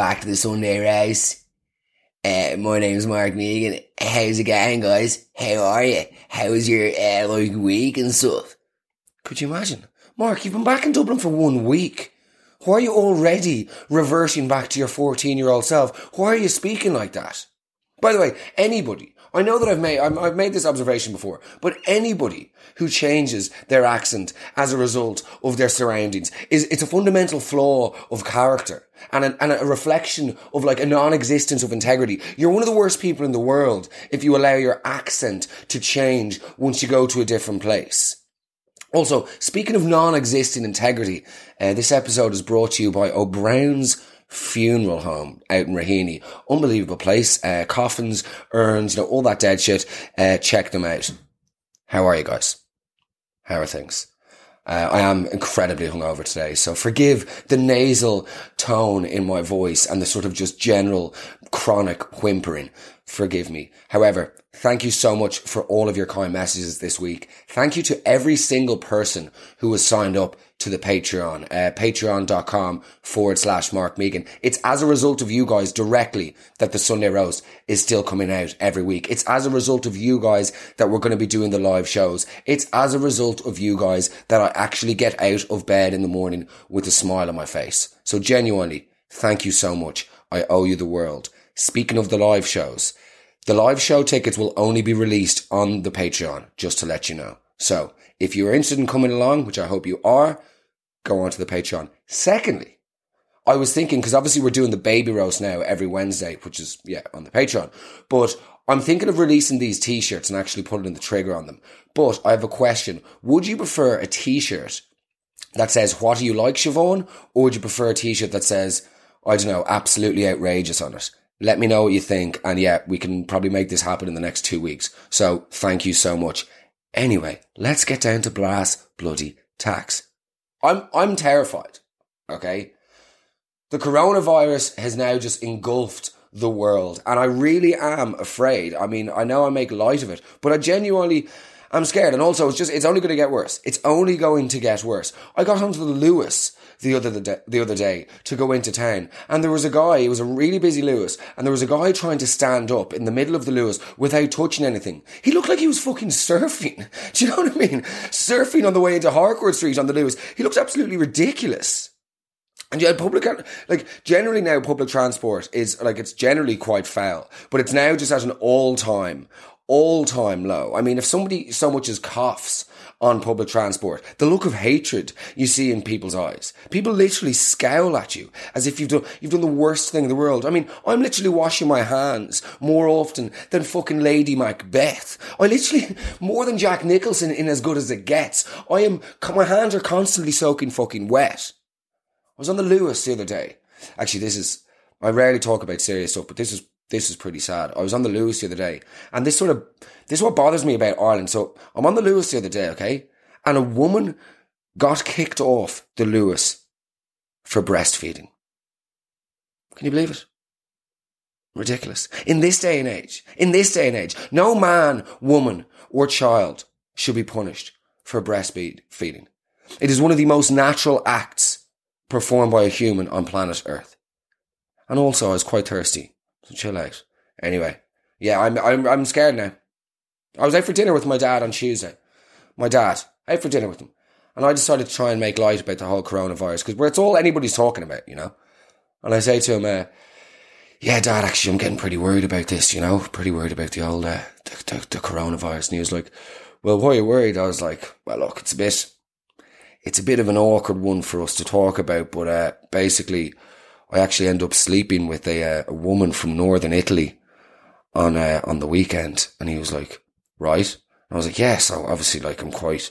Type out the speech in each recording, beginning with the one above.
back to the Sunday Roast. Uh, my name's Mark Megan. How's it going, guys? How are you? How was your uh, like week and stuff? Could you imagine, Mark? You've been back in Dublin for one week. Why are you already reverting back to your fourteen-year-old self? Why are you speaking like that? By the way, anybody I know that I've made I've made this observation before, but anybody who changes their accent as a result of their surroundings is it's a fundamental flaw of character and a, and a reflection of like a non-existence of integrity. You're one of the worst people in the world if you allow your accent to change once you go to a different place. Also, speaking of non-existing integrity, uh, this episode is brought to you by O'Brown's funeral home out in Raheny. Unbelievable place. Uh, coffins, urns, you know, all that dead shit. Uh, check them out. How are you guys? How are things? Uh, I am incredibly hungover today, so forgive the nasal tone in my voice and the sort of just general chronic whimpering. Forgive me. However, thank you so much for all of your kind messages this week. Thank you to every single person who has signed up to the Patreon, uh, patreon.com forward slash Mark Megan. It's as a result of you guys directly that the Sunday Roast is still coming out every week. It's as a result of you guys that we're going to be doing the live shows. It's as a result of you guys that I actually get out of bed in the morning with a smile on my face. So genuinely, thank you so much. I owe you the world. Speaking of the live shows, the live show tickets will only be released on the Patreon, just to let you know. So if you're interested in coming along, which I hope you are, go on to the Patreon. Secondly, I was thinking, because obviously we're doing the baby roast now every Wednesday, which is, yeah, on the Patreon. But I'm thinking of releasing these t-shirts and actually putting the trigger on them. But I have a question. Would you prefer a t-shirt that says, what do you like, Siobhan? Or would you prefer a t-shirt that says, I don't know, absolutely outrageous on it? Let me know what you think. And yeah, we can probably make this happen in the next two weeks. So thank you so much. Anyway, let's get down to brass bloody tax. I'm I'm terrified. Okay. The coronavirus has now just engulfed the world, and I really am afraid. I mean, I know I make light of it, but I genuinely am scared. And also, it's just it's only going to get worse. It's only going to get worse. I got onto the Luas the other the, the other day to go into town, and there was a guy. It was a really busy Luas, and there was a guy trying to stand up in the middle of the Luas without touching anything. He looked like he was fucking surfing. Do you know what I mean? Surfing on the way into Harcourt Street on the Luas. He looked absolutely ridiculous. And yeah, public, like generally now public transport is like, it's generally quite foul, but it's now just at an all time, all time low. I mean, if somebody so much as coughs on public transport. The look of hatred you see in people's eyes. People literally scowl at you as if you've done, you've done the worst thing in the world. I mean, I'm literally washing my hands more often than fucking Lady Macbeth. I literally, more than Jack Nicholson in as good as it gets. I am, my hands are constantly soaking fucking wet. I was on the Luas the other day. Actually, this is, I rarely talk about serious stuff, but this is this is pretty sad. I was on the Luas the other day, and this sort of this is what bothers me about Ireland. So I'm on the Luas the other day, okay, and a woman got kicked off the Luas for breastfeeding. Can you believe it? Ridiculous. In this day and age, in this day and age, no man, woman, or child should be punished for breastfeeding. It is one of the most natural acts performed by a human on planet Earth. And also, I was quite thirsty. So chill out. Anyway, yeah, I'm I'm I'm scared now. I was out for dinner with my dad on Tuesday. My dad out for dinner with him, and I decided to try and make light about the whole coronavirus because it's all anybody's talking about, you know. And I say to him, uh, "Yeah, Dad, actually, I'm getting pretty worried about this. You know, pretty worried about the old uh, the, the, the coronavirus." And he was like, "Well, why are you worried?" I was like, "Well, look, it's a bit." It's a bit of an awkward one for us to talk about, but uh, basically, I actually end up sleeping with a, uh, a woman from northern Italy on uh, on the weekend, and he was like, "Right," and I was like, "Yes." So obviously, like, I'm quite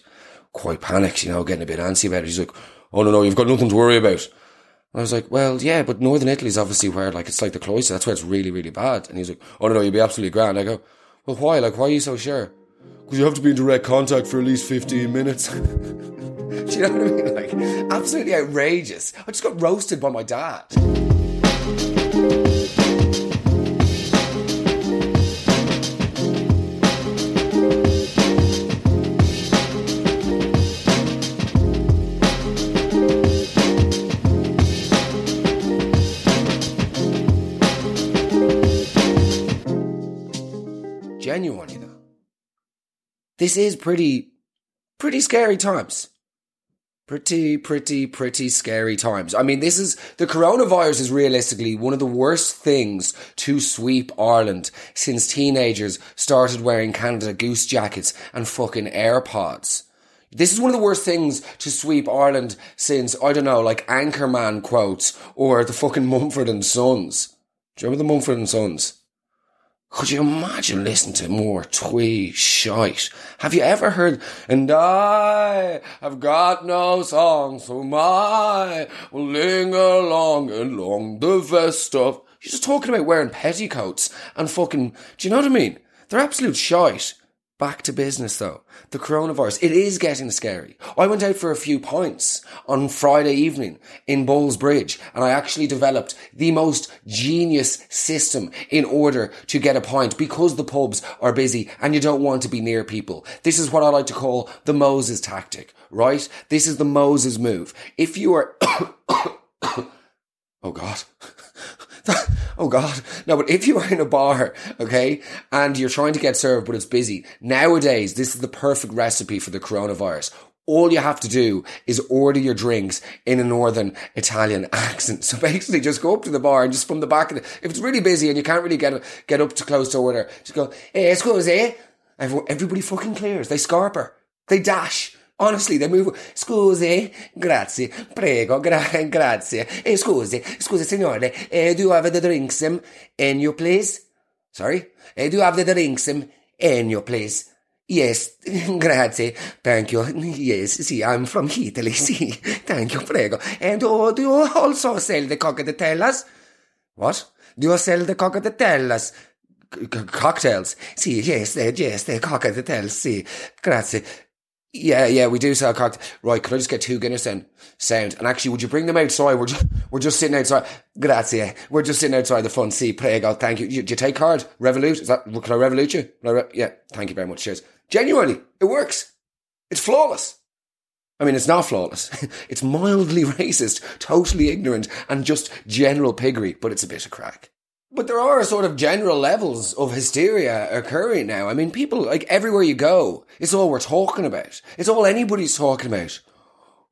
quite panicked, you know, getting a bit antsy about it. He's like, "Oh no, no, you've got nothing to worry about." And I was like, "Well, yeah, but northern Italy is obviously where like it's like the cloister. That's where it's really, really bad." And he's like, "Oh no, no, you'll be absolutely grand." I go, "Well, why? Like, why are you so sure?" Because you have to be in direct contact for at least fifteen minutes. Do you know what I mean? Like, absolutely outrageous. I just got roasted by my dad. Genuinely, though, this is pretty, pretty scary times. Pretty, pretty, pretty scary times. I mean, this is, the coronavirus is realistically one of the worst things to sweep Ireland since teenagers started wearing Canada Goose jackets and fucking AirPods. This is one of the worst things to sweep Ireland since, I don't know, like Anchorman quotes or the fucking Mumford and Sons. Do you remember the Mumford and Sons? Could you imagine listening to more twee shite? Have you ever heard, and I have got no song, so my will linger long and long the vest of. You're just talking about wearing petticoats and fucking, do you know what I mean? They're absolute shite. Back to business though. The coronavirus, it is getting scary. I went out for a few pints on Friday evening in Ballsbridge and I actually developed the most genius system in order to get a pint because the pubs are busy and you don't want to be near people. This is what I like to call the Moses tactic, right? This is the Moses move. If you are, oh God. oh God. No, but if you are in a bar, okay, and you're trying to get served, but it's busy, nowadays, this is the perfect recipe for the coronavirus. All you have to do is order your drinks in a northern Italian accent. So basically just go up to the bar and just from the back of the, if it's really busy and you can't really get, get up to close to order, just go, hey, eh, scusi. Everybody fucking clears. They scarper. They dash. Honestly, they move. Scusi, grazie, prego, gra- grazie. Eh, scusi, scusi, signore, eh, do you have the drinks um, in your place? Sorry? Eh, do you have the drinks um, in your place? Yes, grazie, thank you. Yes, see, I'm from Italy, see, thank you, prego. And oh, do you also sell the cocktails? What? Do you sell the cocktails? C- cocktails? See, yes, uh, yes, the cocktails, see, grazie. Yeah, yeah, we do sell cocktails. Right, could I just get two Guinness then? Sound. And actually, would you bring them outside? We're just, we're just sitting outside. Grazie. We're just sitting outside the front seat. Prego. Thank you. Do you, you take card? Revolut? Is that, can I Revolut you? I re- yeah. Thank you very much. Cheers. Genuinely, it works. It's flawless. I mean, it's not flawless. it's mildly racist, totally ignorant, and just general piggery, but it's a bit of crack. But there are sort of general levels of hysteria occurring now. I mean, people, like everywhere you go, it's all we're talking about. It's all anybody's talking about.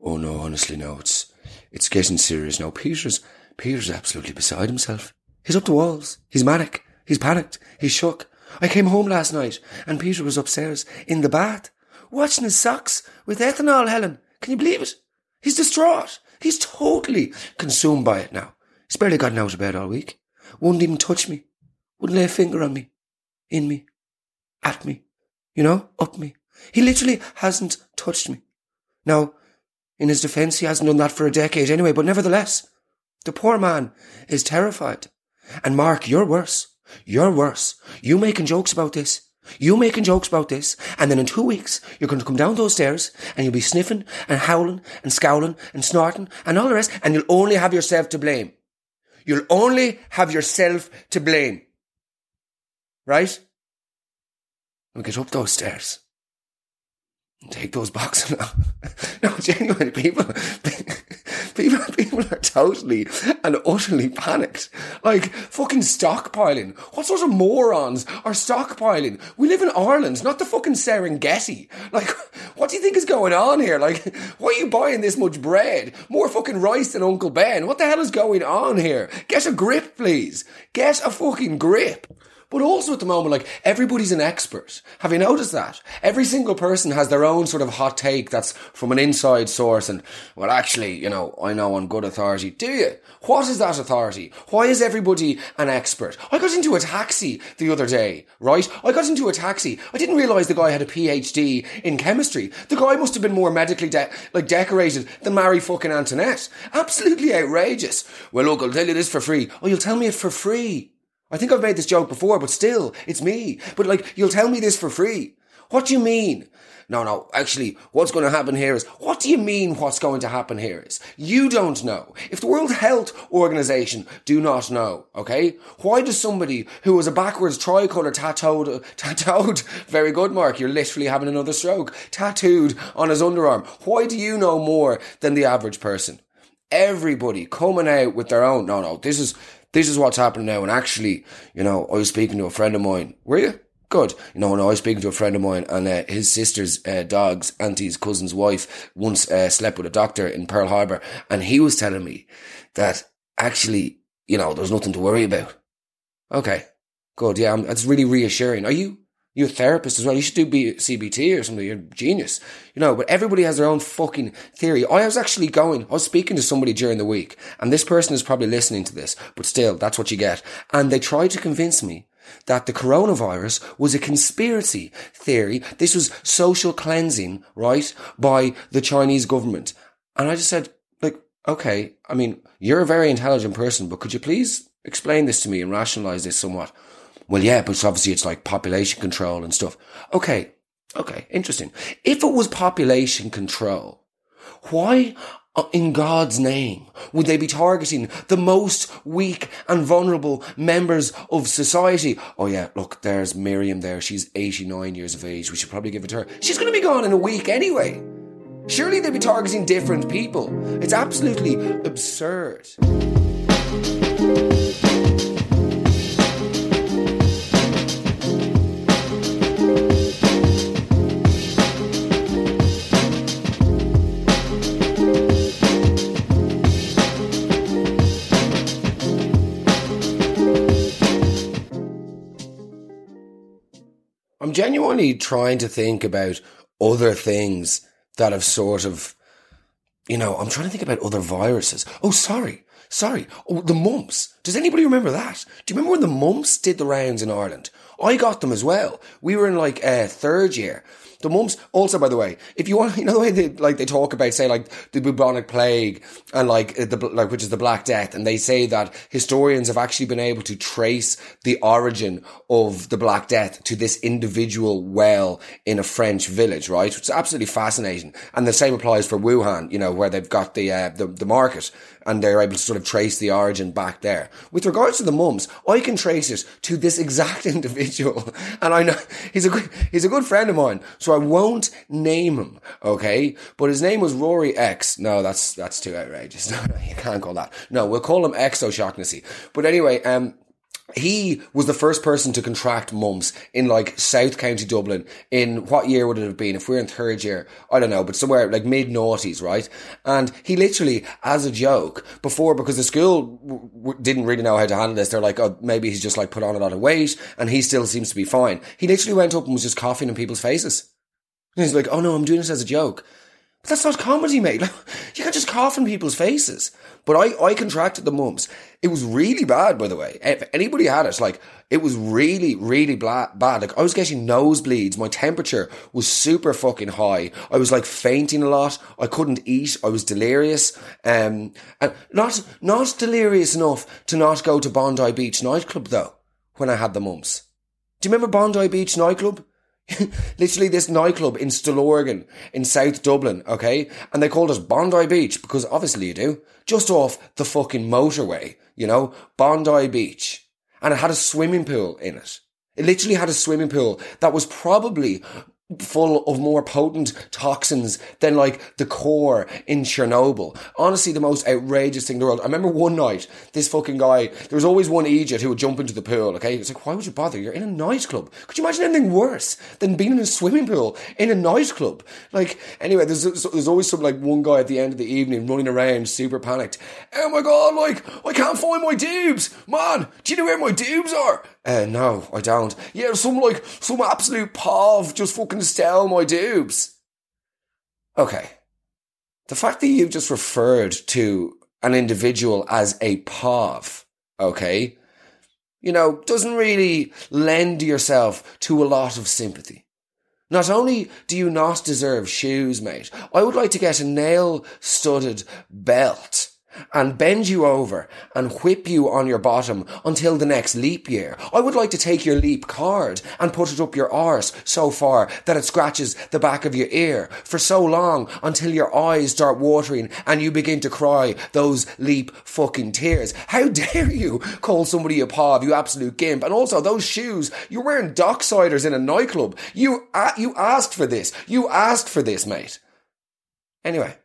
Oh no, honestly, no, it's, it's getting serious now. Peter's, Peter's absolutely beside himself. He's up the walls. He's manic. He's panicked. He's shook. I came home last night and Peter was upstairs in the bath, washing his socks with ethanol, Helen. Can you believe it? He's distraught. He's totally consumed by it now. He's barely gotten out of bed all week. Wouldn't even touch me. Wouldn't lay a finger on me. In me. At me. You know? Up me. He literally hasn't touched me. Now, in his defense, he hasn't done that for a decade anyway, but nevertheless, the poor man is terrified. And Mark, you're worse. You're worse. You making jokes about this. You making jokes about this, and then in two weeks, you're going to come down those stairs, and you'll be sniffing, and howling, and scowling, and snorting, and all the rest, and you'll only have yourself to blame. You'll only have yourself to blame. Right? And get up those stairs. And take those boxes out. no, genuinely, people, people, are totally and utterly panicked. Like, fucking stockpiling. What sort of morons are stockpiling? We live in Ireland, not the fucking Serengeti. Like, what do you think is going on here? Like, why are you buying this much bread? More fucking rice than Uncle Ben. What the hell is going on here? Get a grip, please. Get a fucking grip. But also at the moment, like everybody's an expert. Have you noticed that? Every single person has their own sort of hot take that's from an inside source. And well, actually, you know, I know on good authority. Do you? What is that authority? Why is everybody an expert? I got into a taxi the other day, right? I got into a taxi. I didn't realize the guy had a PhD in chemistry. The guy must have been more medically de- like decorated than Mary fucking Antoinette. Absolutely outrageous. Well, look, I'll tell you this for free. Oh, you'll tell me it for free. I think I've made this joke before, but still, it's me. But like, you'll tell me this for free. What do you mean? No, no, actually, what's going to happen here is, what do you mean what's going to happen here is? You don't know. If the World Health Organization do not know, okay? Why does somebody who was a backwards tricolour tattooed, tattooed, very good Mark, you're literally having another stroke, tattooed on his underarm, why do you know more than the average person? Everybody coming out with their own, no, no, this is, this is what's happening now. And actually, you know, I was speaking to a friend of mine. Were you? Good. You know, when I was speaking to a friend of mine and uh, his sister's uh, dog's auntie's cousin's wife once uh, slept with a doctor in Pearl Harbor and he was telling me that actually, you know, there's nothing to worry about. Okay. Good. Yeah. that's really reassuring. Are you, you a therapist as well? You should do be CBT or something. You're a genius. You know, but everybody has their own fucking theory. I was actually going, I was speaking to somebody during the week and this person is probably listening to this, but still, that's what you get. And they tried to convince me that the coronavirus was a conspiracy theory. This was social cleansing, right, by the Chinese government. And I just said, like, okay, I mean, you're a very intelligent person, but could you please explain this to me and rationalize this somewhat? Well, yeah, but obviously it's like population control and stuff. Okay. Okay. Interesting. If it was population control, why uh, in God's name would they be targeting the most weak and vulnerable members of society? Oh yeah, look, there's Miriam there. She's 89 years of age. We should probably give it to her. She's going to be gone in a week anyway. Surely they'd be targeting different people. It's absolutely absurd. I'm genuinely trying to think about other things that have sort of, you know, I'm trying to think about other viruses. Oh, sorry. Sorry. Oh, the mumps. Does anybody remember that? Do you remember when the mumps did the rounds in Ireland? I got them as well. We were in like uh, third year the mumps, also, by the way, if you want, you know the way they, like, they talk about, say, like, the bubonic plague and, like, the, like, which is the Black Death, and they say that historians have actually been able to trace the origin of the Black Death to this individual well in a French village, right? It's absolutely fascinating. And the same applies for Wuhan, you know, where they've got the, uh, the, the market and they're able to sort of trace the origin back there. With regards to the mums, I can trace it to this exact individual. And I know he's a good, he's a good friend of mine. So I won't name him. Okay. But his name was Rory X. No, that's, that's too outrageous. You can't call that. No, we'll call him X O'Shaughnessy. But anyway, um, he was the first person to contract mumps in like South County Dublin in what year would it have been? If we're in third year, I don't know, but somewhere like mid noughties, right? And he literally, as a joke, before because the school w- w- didn't really know how to handle this, they're like, oh, maybe he's just like put on a lot of weight and he still seems to be fine. He literally went up and was just coughing in people's faces. And he's like, oh no, I'm doing this as a joke. But that's not comedy, mate. Like, you can't just cough in people's faces. But I, I contracted the mumps. It was really bad, by the way. If anybody had it, like, it was really, really bla- bad. Like, I was getting nosebleeds. My temperature was super fucking high. I was like fainting a lot. I couldn't eat. I was delirious. Um, and not, not delirious enough to not go to Bondi Beach nightclub though, when I had the mumps. Do you remember Bondi Beach nightclub? Literally this nightclub in Stillorgan in South Dublin, okay? And they called us Bondi Beach because obviously you do. Just off the fucking motorway, you know? Bondi Beach. And it had a swimming pool in it. It literally had a swimming pool that was probably full of more potent toxins than like the core in Chernobyl. Honestly, the most outrageous thing in the world. I remember one night, this fucking guy, there was always one idiot who would jump into the pool, okay? It's like, why would you bother? You're in a nightclub. Could you imagine anything worse than being in a swimming pool in a nightclub? Like, anyway, there's, there's always some like one guy at the end of the evening running around super panicked. Oh my god, like, I can't find my dubs. Man, do you know where my dubs are? Uh, no, I don't. Yeah, some like, some absolute pav just fucking stole my dubs. Okay. The fact that you've just referred to an individual as a pav, okay, you know, doesn't really lend yourself to a lot of sympathy. Not only do you not deserve shoes, mate, I would like to get a nail studded belt and bend you over and whip you on your bottom until the next leap year. I would like to take your leap card and put it up your arse so far that it scratches the back of your ear for so long until your eyes start watering and you begin to cry those leap fucking tears. How dare you call somebody a pav, you absolute gimp. And also those shoes, you're wearing docksiders in a nightclub. You, uh, you asked for this. You asked for this, mate. Anyway.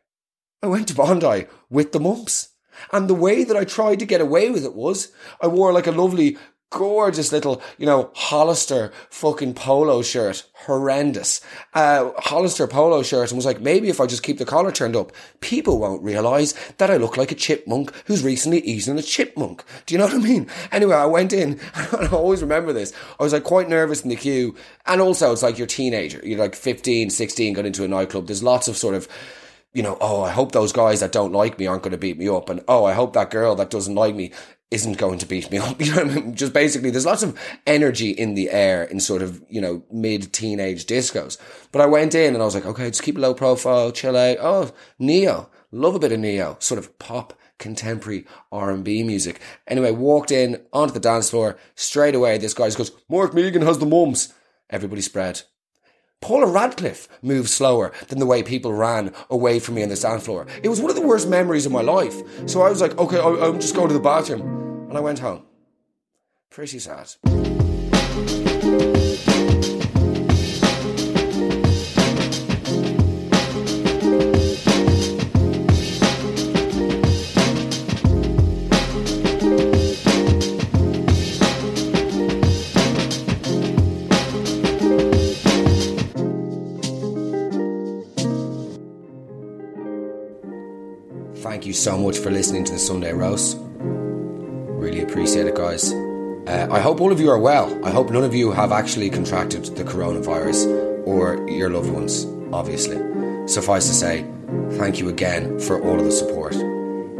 I went to Bondi with the mumps. And the way that I tried to get away with it was I wore like a lovely gorgeous little, you know, Hollister fucking polo shirt. Horrendous. Uh, Hollister polo shirt and was like, maybe if I just keep the collar turned up, people won't realize that I look like a chipmunk who's recently eaten a chipmunk. Do you know what I mean? Anyway, I went in and I always remember this. I was like quite nervous in the queue. And also it's like you're a teenager. You're like 15, 16, got into a nightclub. There's lots of sort of, you know, oh, I hope those guys that don't like me aren't going to beat me up. And oh, I hope that girl that doesn't like me isn't going to beat me up. You know I mean? Just basically, there's lots of energy in the air in sort of, you know, mid teenage discos. But I went in and I was like, okay, just keep low profile, chill out. Oh, Ne-Yo. Love a bit of Ne-Yo. Sort of pop, contemporary R&B music. Anyway, walked in onto the dance floor. Straight away, this guy goes, Mark Megan has the mumps. Everybody spread. Paula Radcliffe moved slower than the way people ran away from me on the sand floor. It was one of the worst memories of my life. So I was like, okay, I'm just going to the bathroom. And I went home. Pretty sad. You so much for listening to the Sunday Roast. Really appreciate it, guys. Uh, I hope all of you are well. I hope none of you have actually contracted the coronavirus or your loved ones, obviously. Suffice to say, thank you again for all of the support.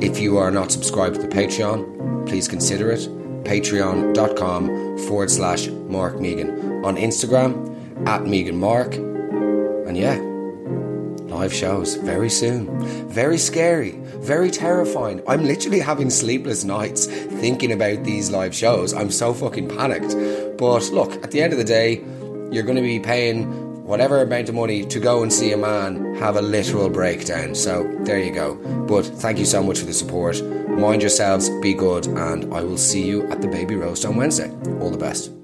If you are not subscribed to the Patreon, please consider it. Patreon.com forward slash Mark Megan. On Instagram, at Megan Mark. And yeah, live shows very soon. Very scary, very terrifying. I'm literally having sleepless nights thinking about these live shows. I'm so fucking panicked. But look, at the end of the day, you're going to be paying whatever amount of money to go and see a man have a literal breakdown. So there you go. But thank you so much for the support. Mind yourselves, be good, and I will see you at the baby roast on Wednesday. All the best.